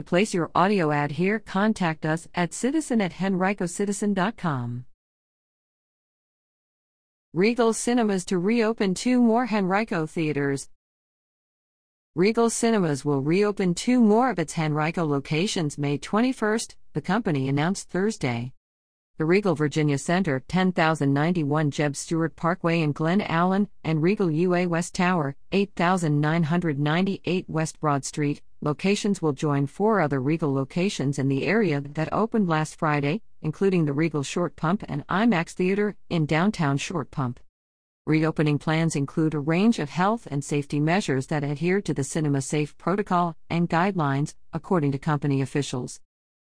To place your audio ad here, contact us at citizen at henricocitizen.com. Regal Cinemas to reopen two more Henrico theaters. Regal Cinemas will reopen two more of its Henrico locations May 21st, the company announced Thursday. The Regal Virginia Center, 10091 Jeb Stuart Parkway in Glen Allen, and Regal UA West Tower, 8998 West Broad Street, locations will join four other Regal locations in the area that opened last Friday, including the Regal Short Pump and IMAX Theater in downtown Short Pump. Reopening plans include a range of health and safety measures that adhere to the Cinema Safe protocol and guidelines, according to company officials.